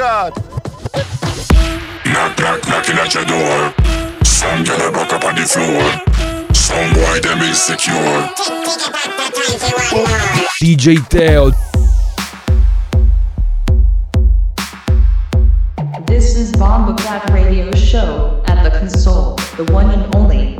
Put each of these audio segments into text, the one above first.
God. Knock, knock, knocking at your door. Some a up on the floor. Some boy them insecure. DJ Tail. This is Bomba Clap Radio Show at the console, the one and only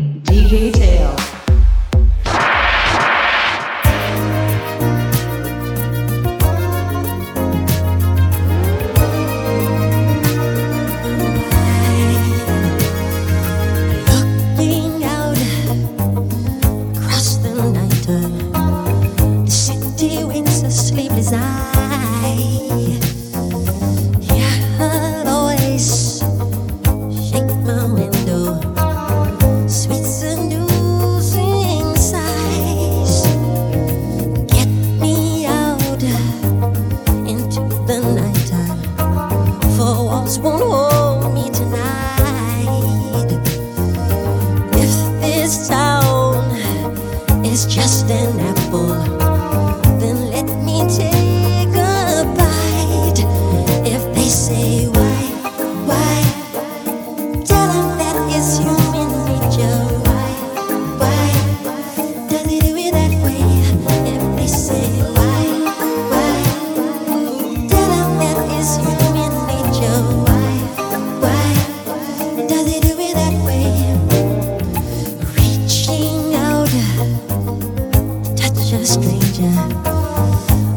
A stranger.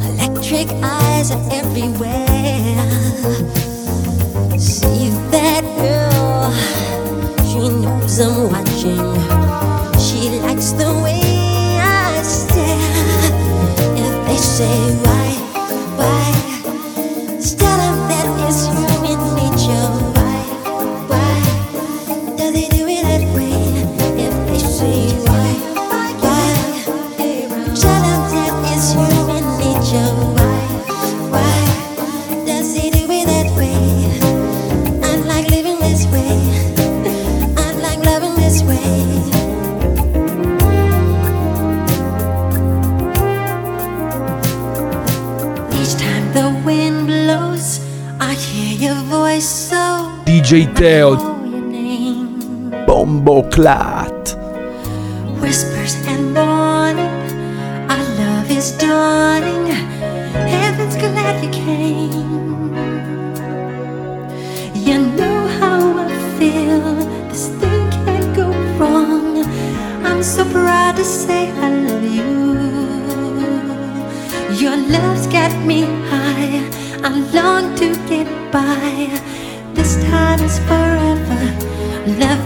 Electric eyes are everywhere. See that girl? She knows I'm watching. She likes the way I stare. If they say DJ Teo. Bombo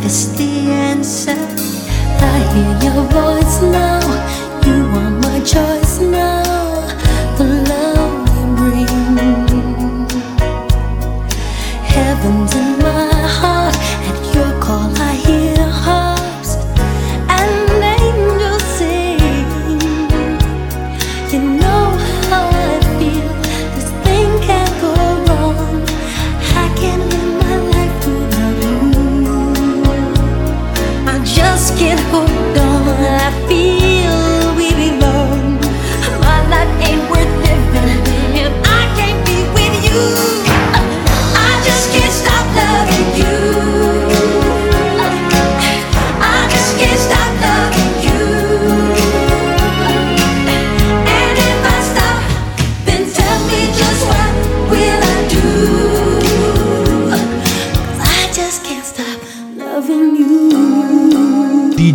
this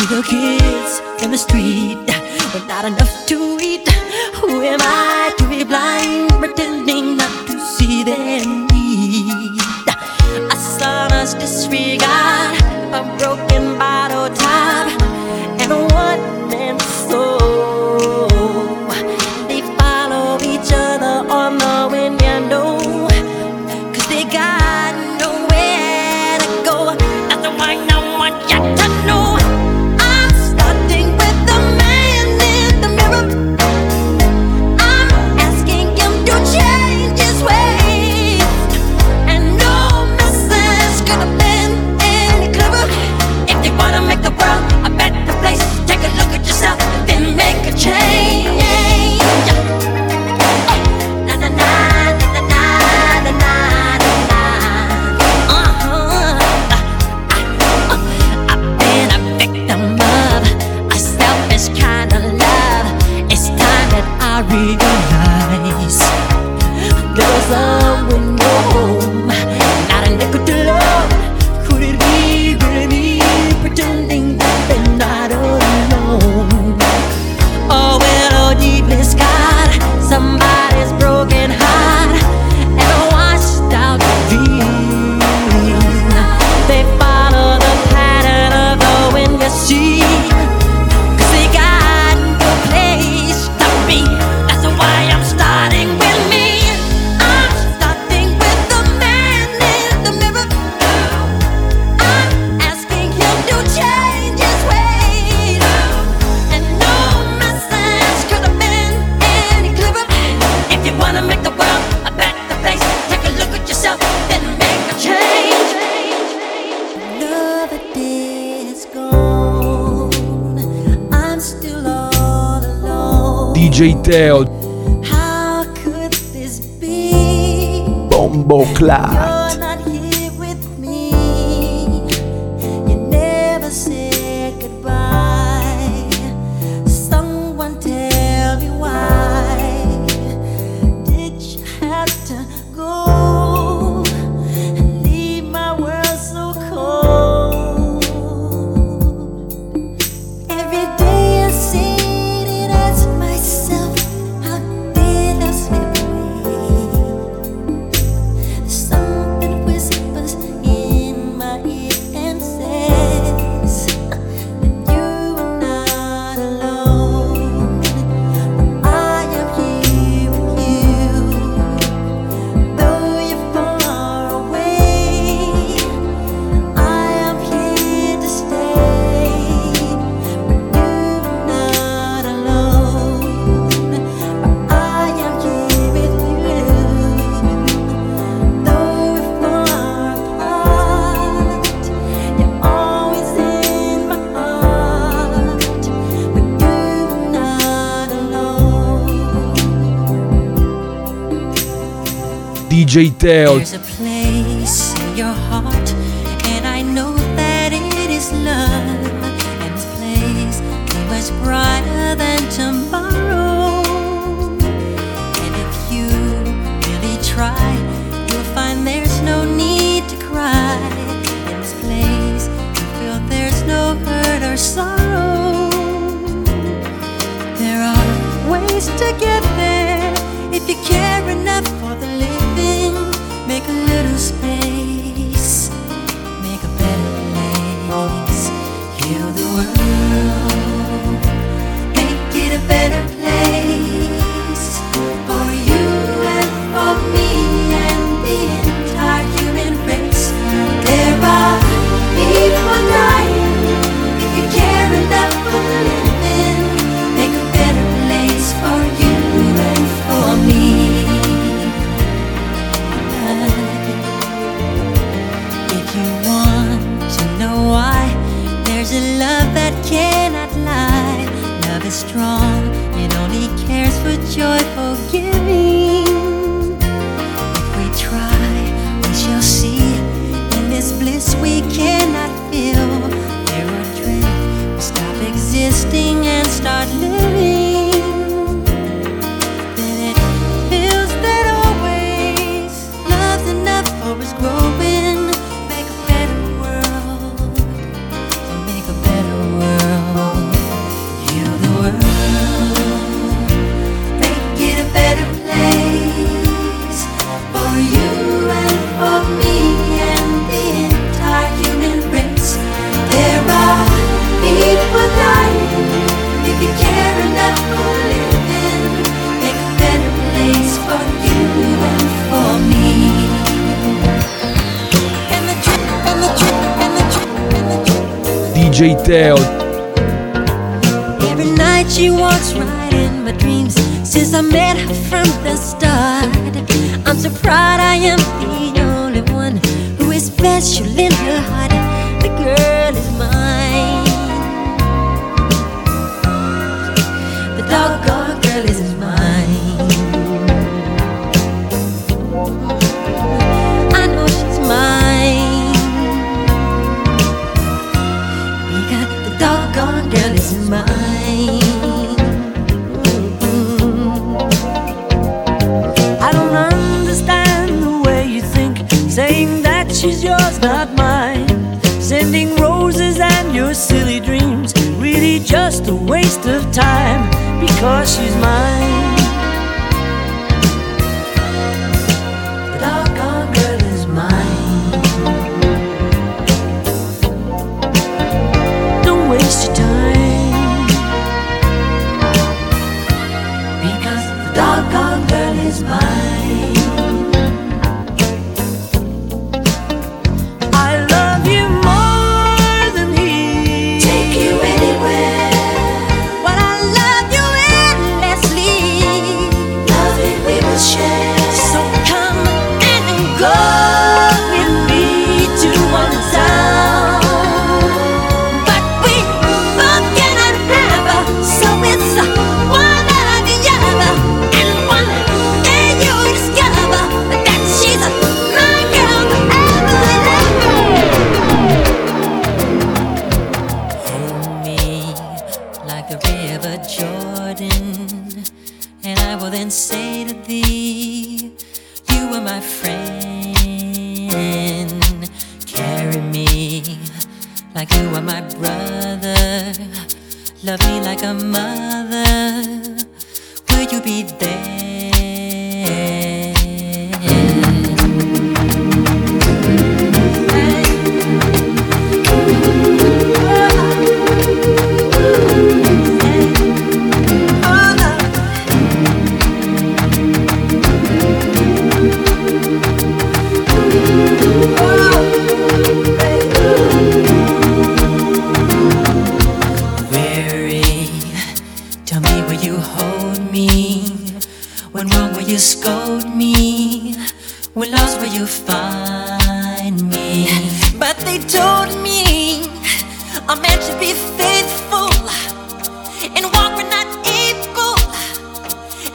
See the kids in the street, but not enough to eat. Who am I? DJ How could this be? Bombo Clat. DJ Teo,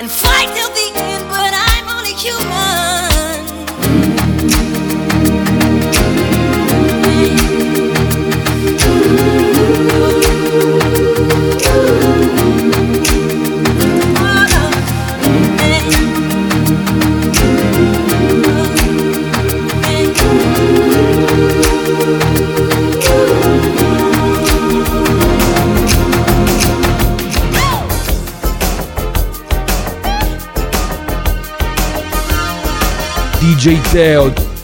and fight till the DJ Teo,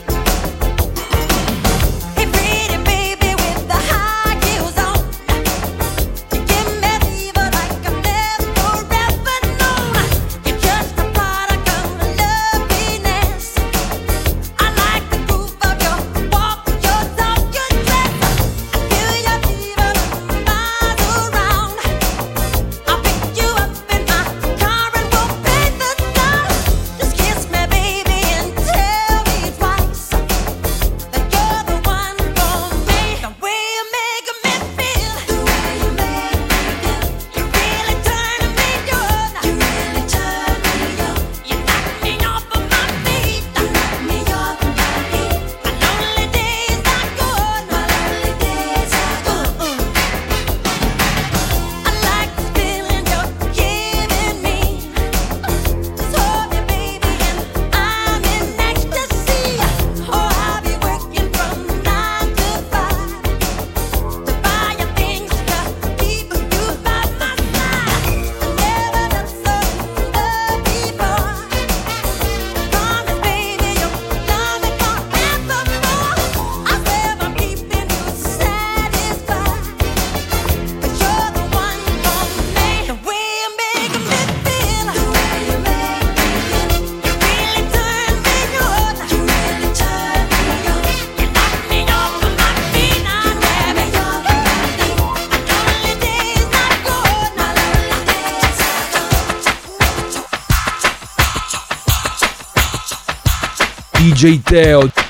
DJ Teo,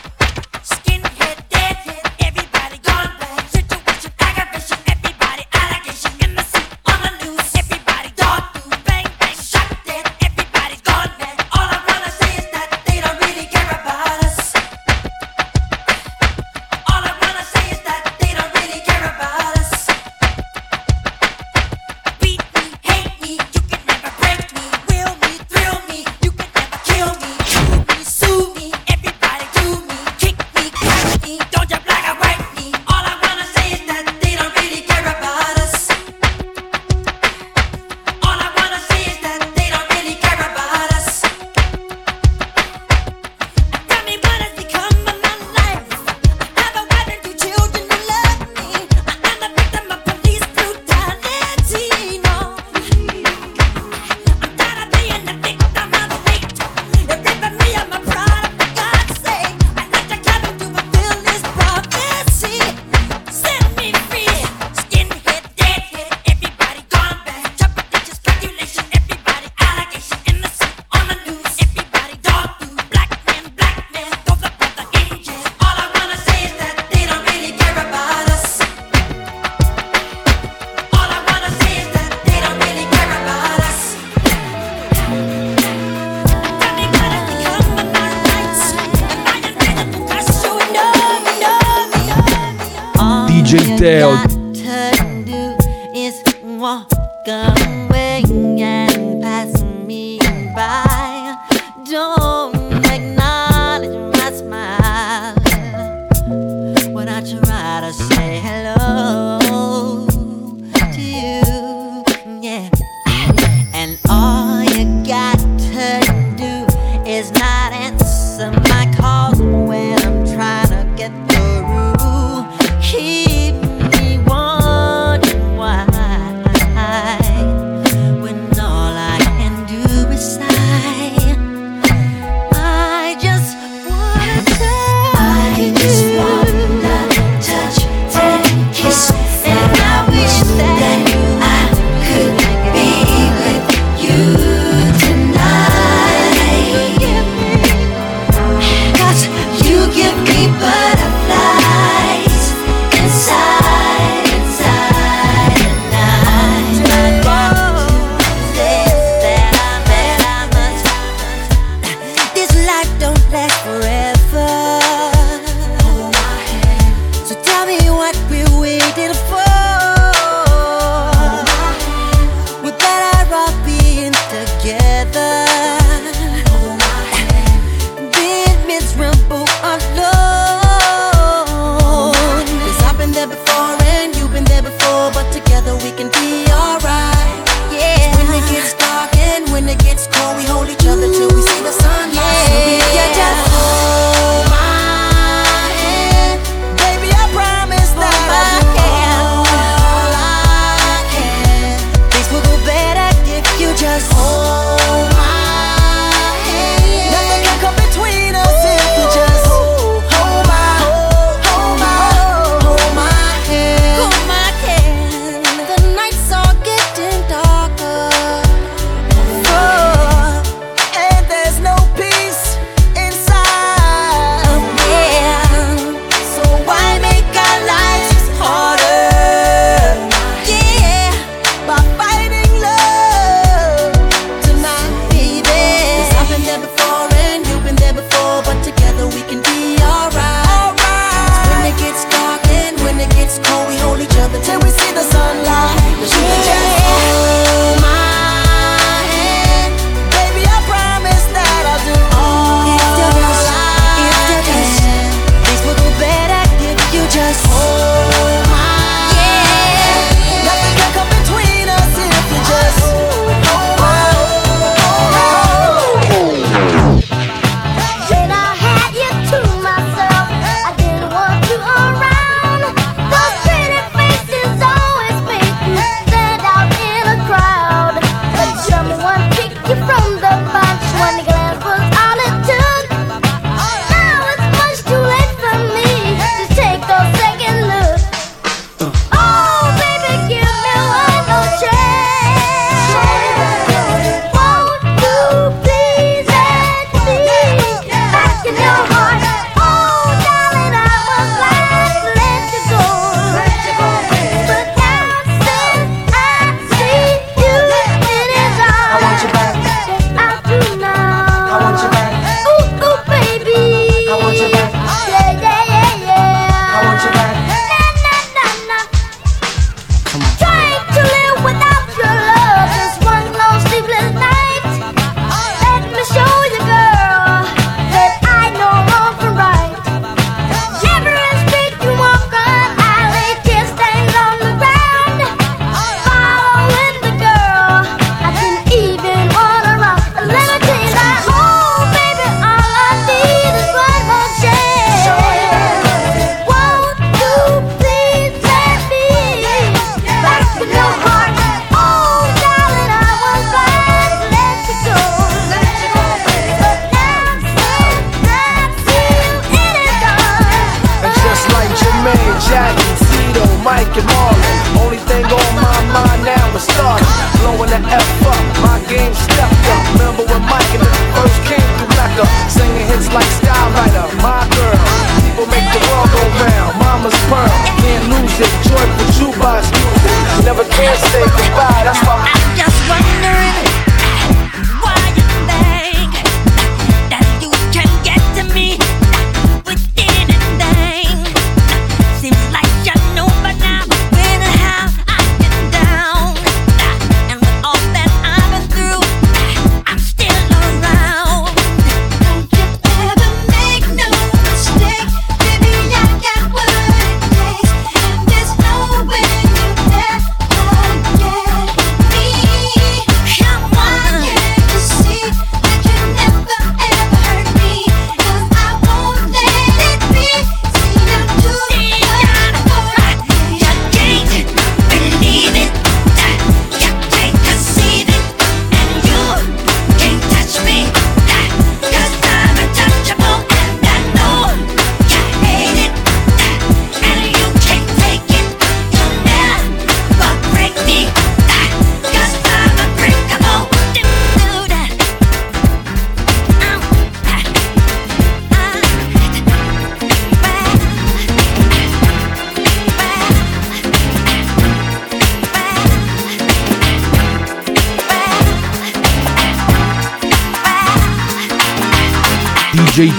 know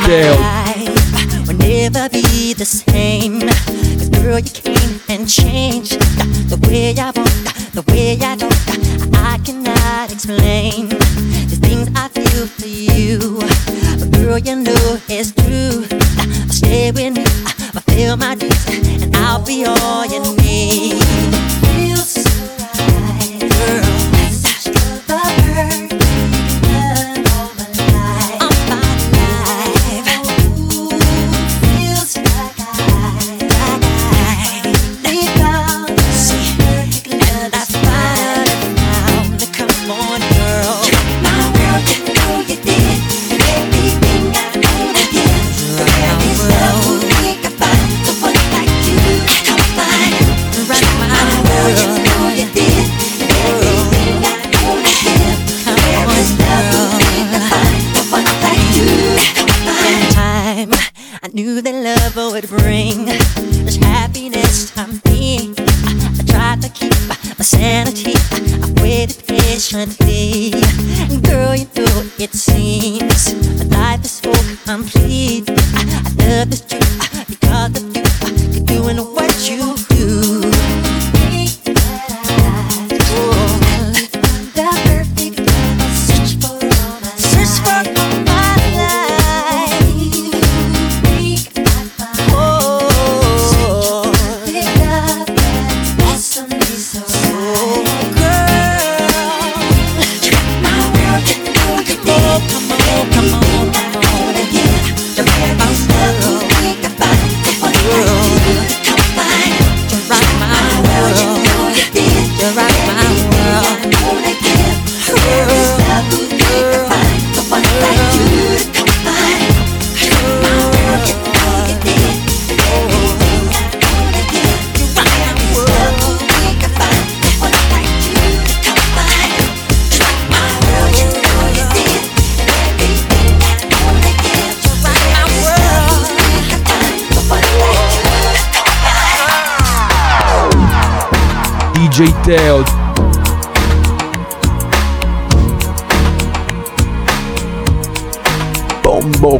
Dale passionately. Girl, you know it seems my life is so complete. I love this truth because of you. You're doing what you detailed. Bombo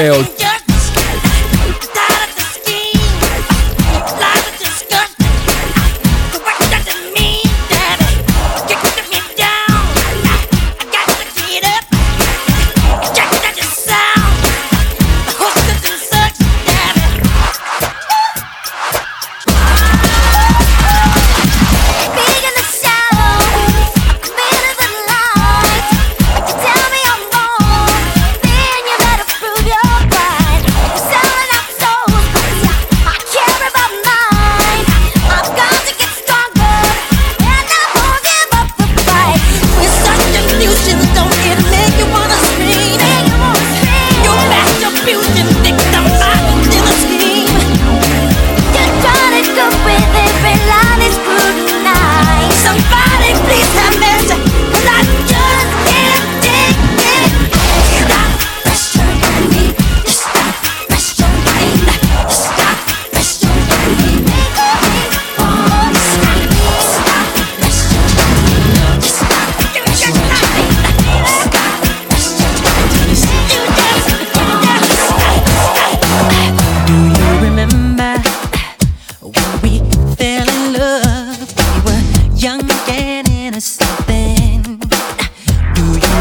DJ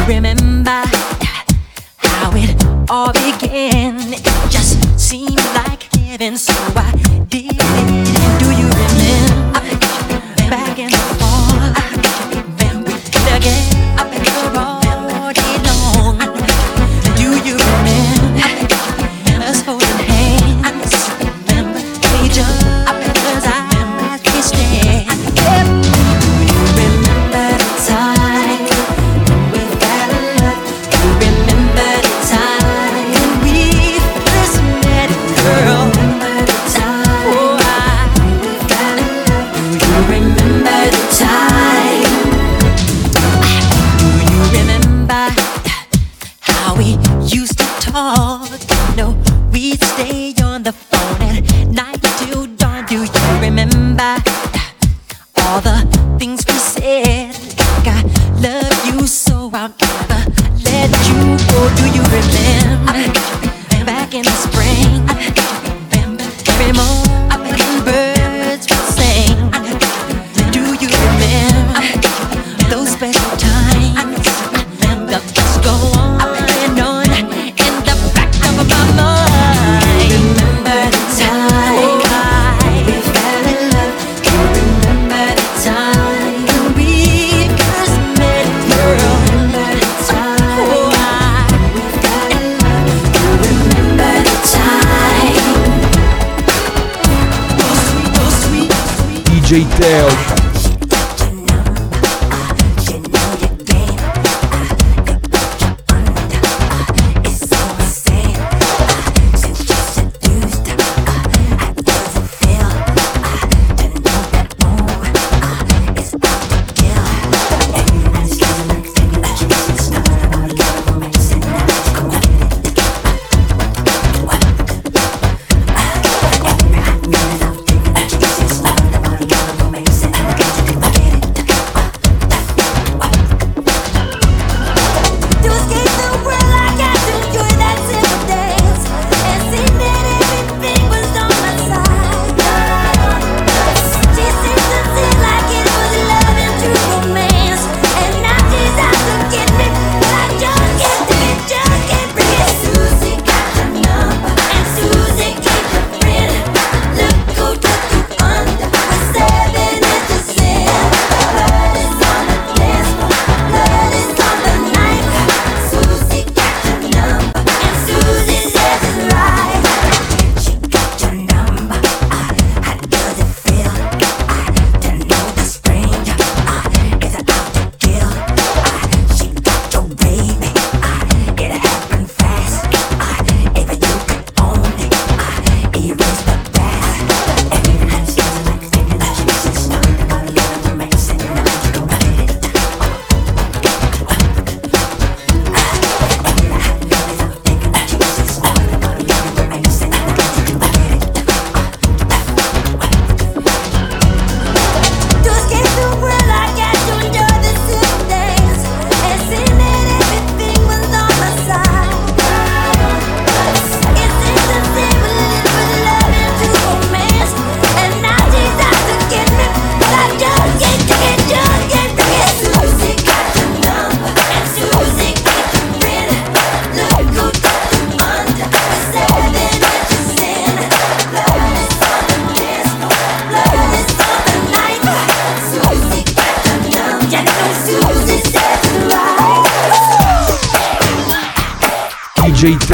remember how it all began?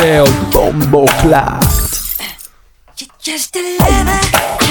DJ Teo, Bombo Clat. You're just a lover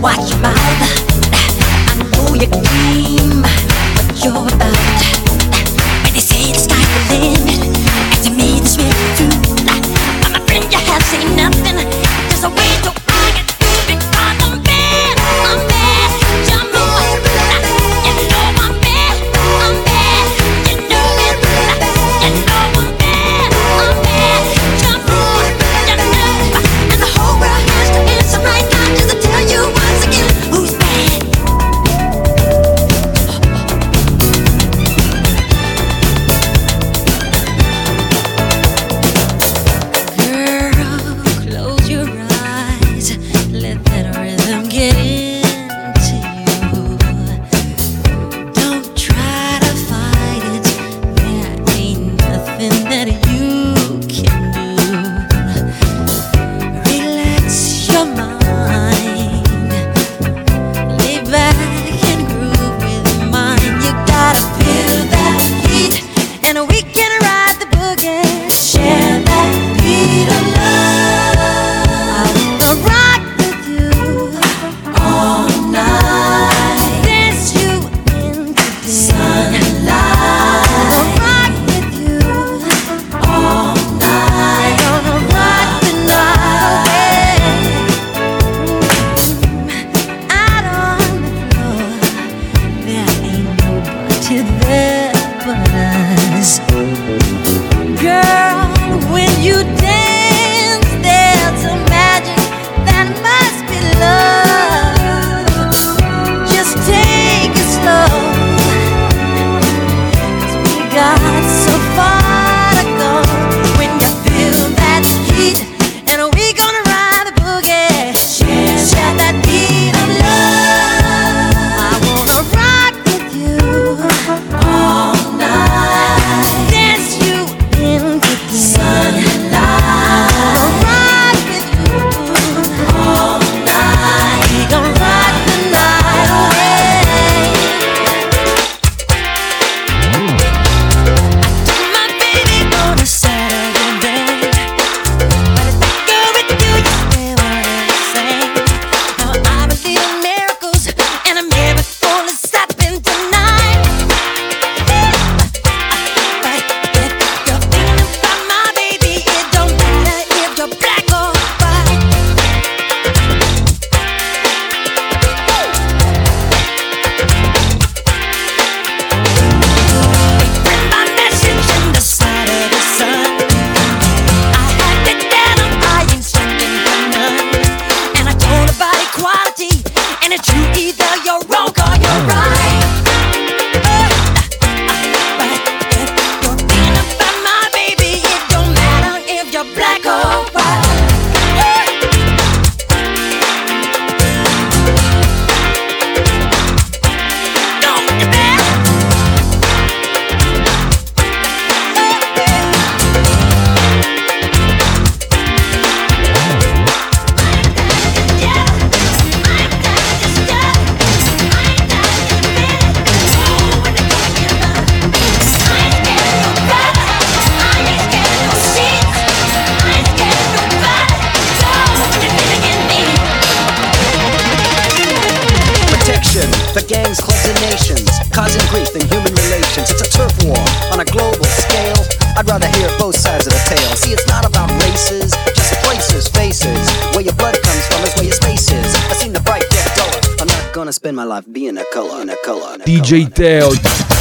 watch my turf war on a global scale. I'd rather hear both sides of the tale. See, it's not about races, just places, faces. Where your blood comes from is where your space is. I seen the bright get duller. I'm not gonna spend my life being a color, a color. A DJ Teo.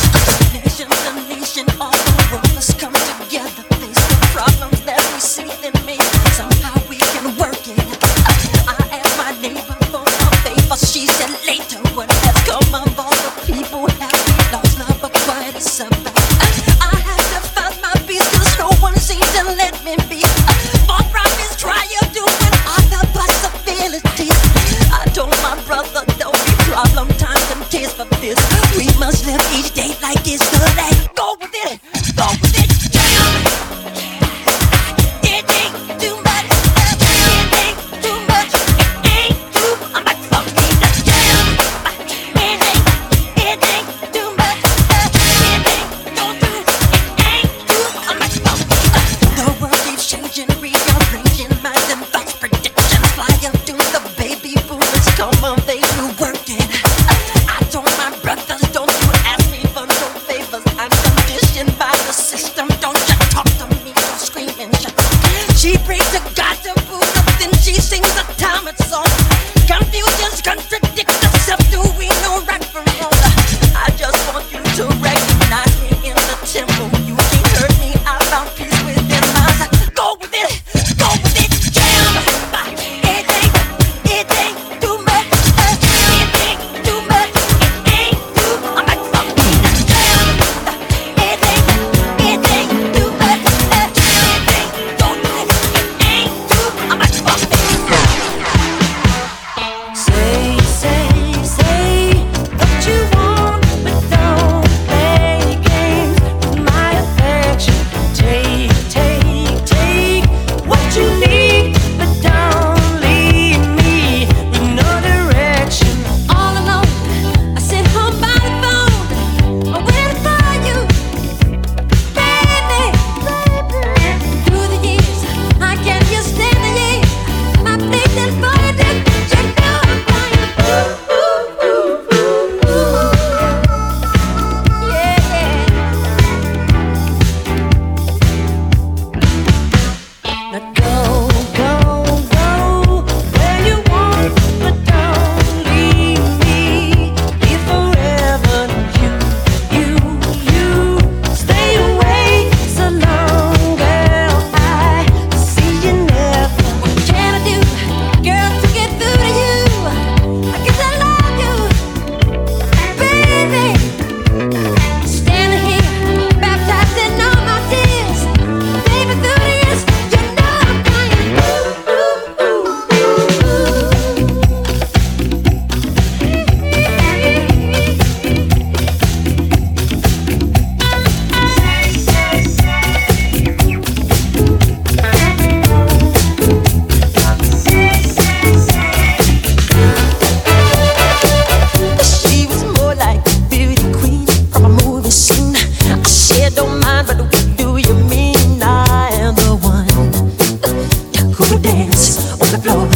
dance on the floor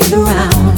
in the round.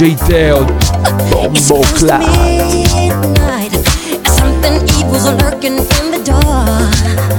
DJ Dale, Bombo Cloud. Midnight, something evil's lurking in the dark.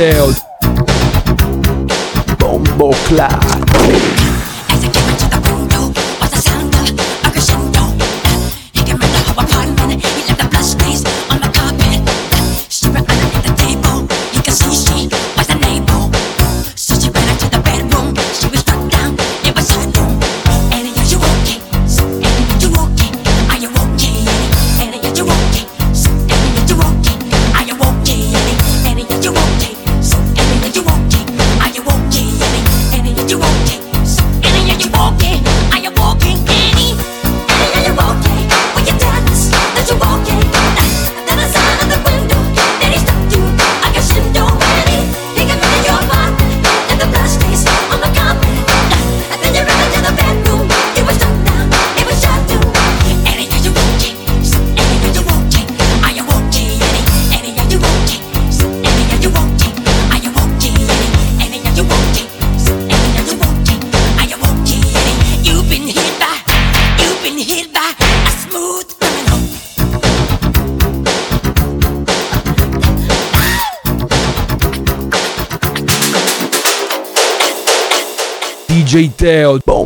details. Bombo clap.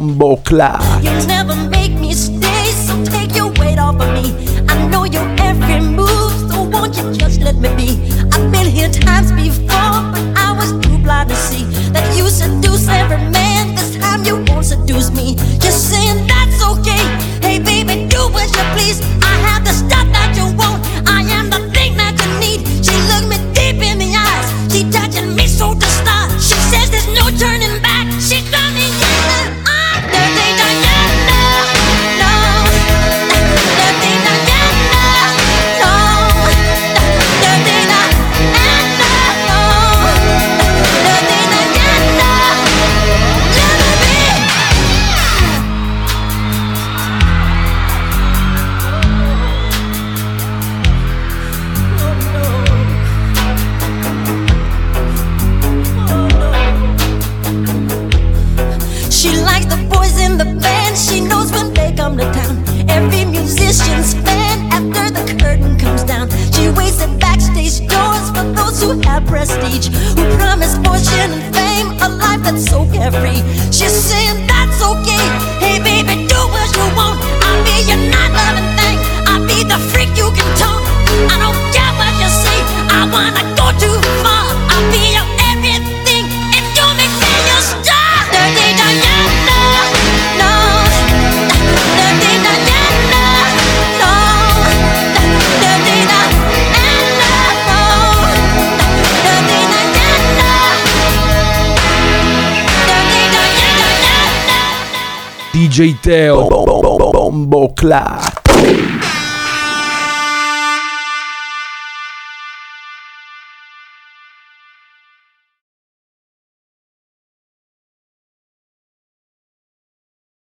Combo Club. You never make me stay, so take your weight off of me. I know your every move, so won't you just let me be? I've been here times before, but I was too blind to see that you seduce every man. This time you won't seduce me. DJ Teo. Bombo Clap.